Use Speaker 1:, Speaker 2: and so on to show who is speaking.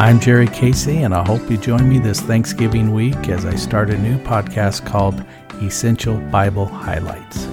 Speaker 1: I'm Jerry Casey, and I hope you join me this Thanksgiving week as I start a new podcast called Essential Bible Highlights.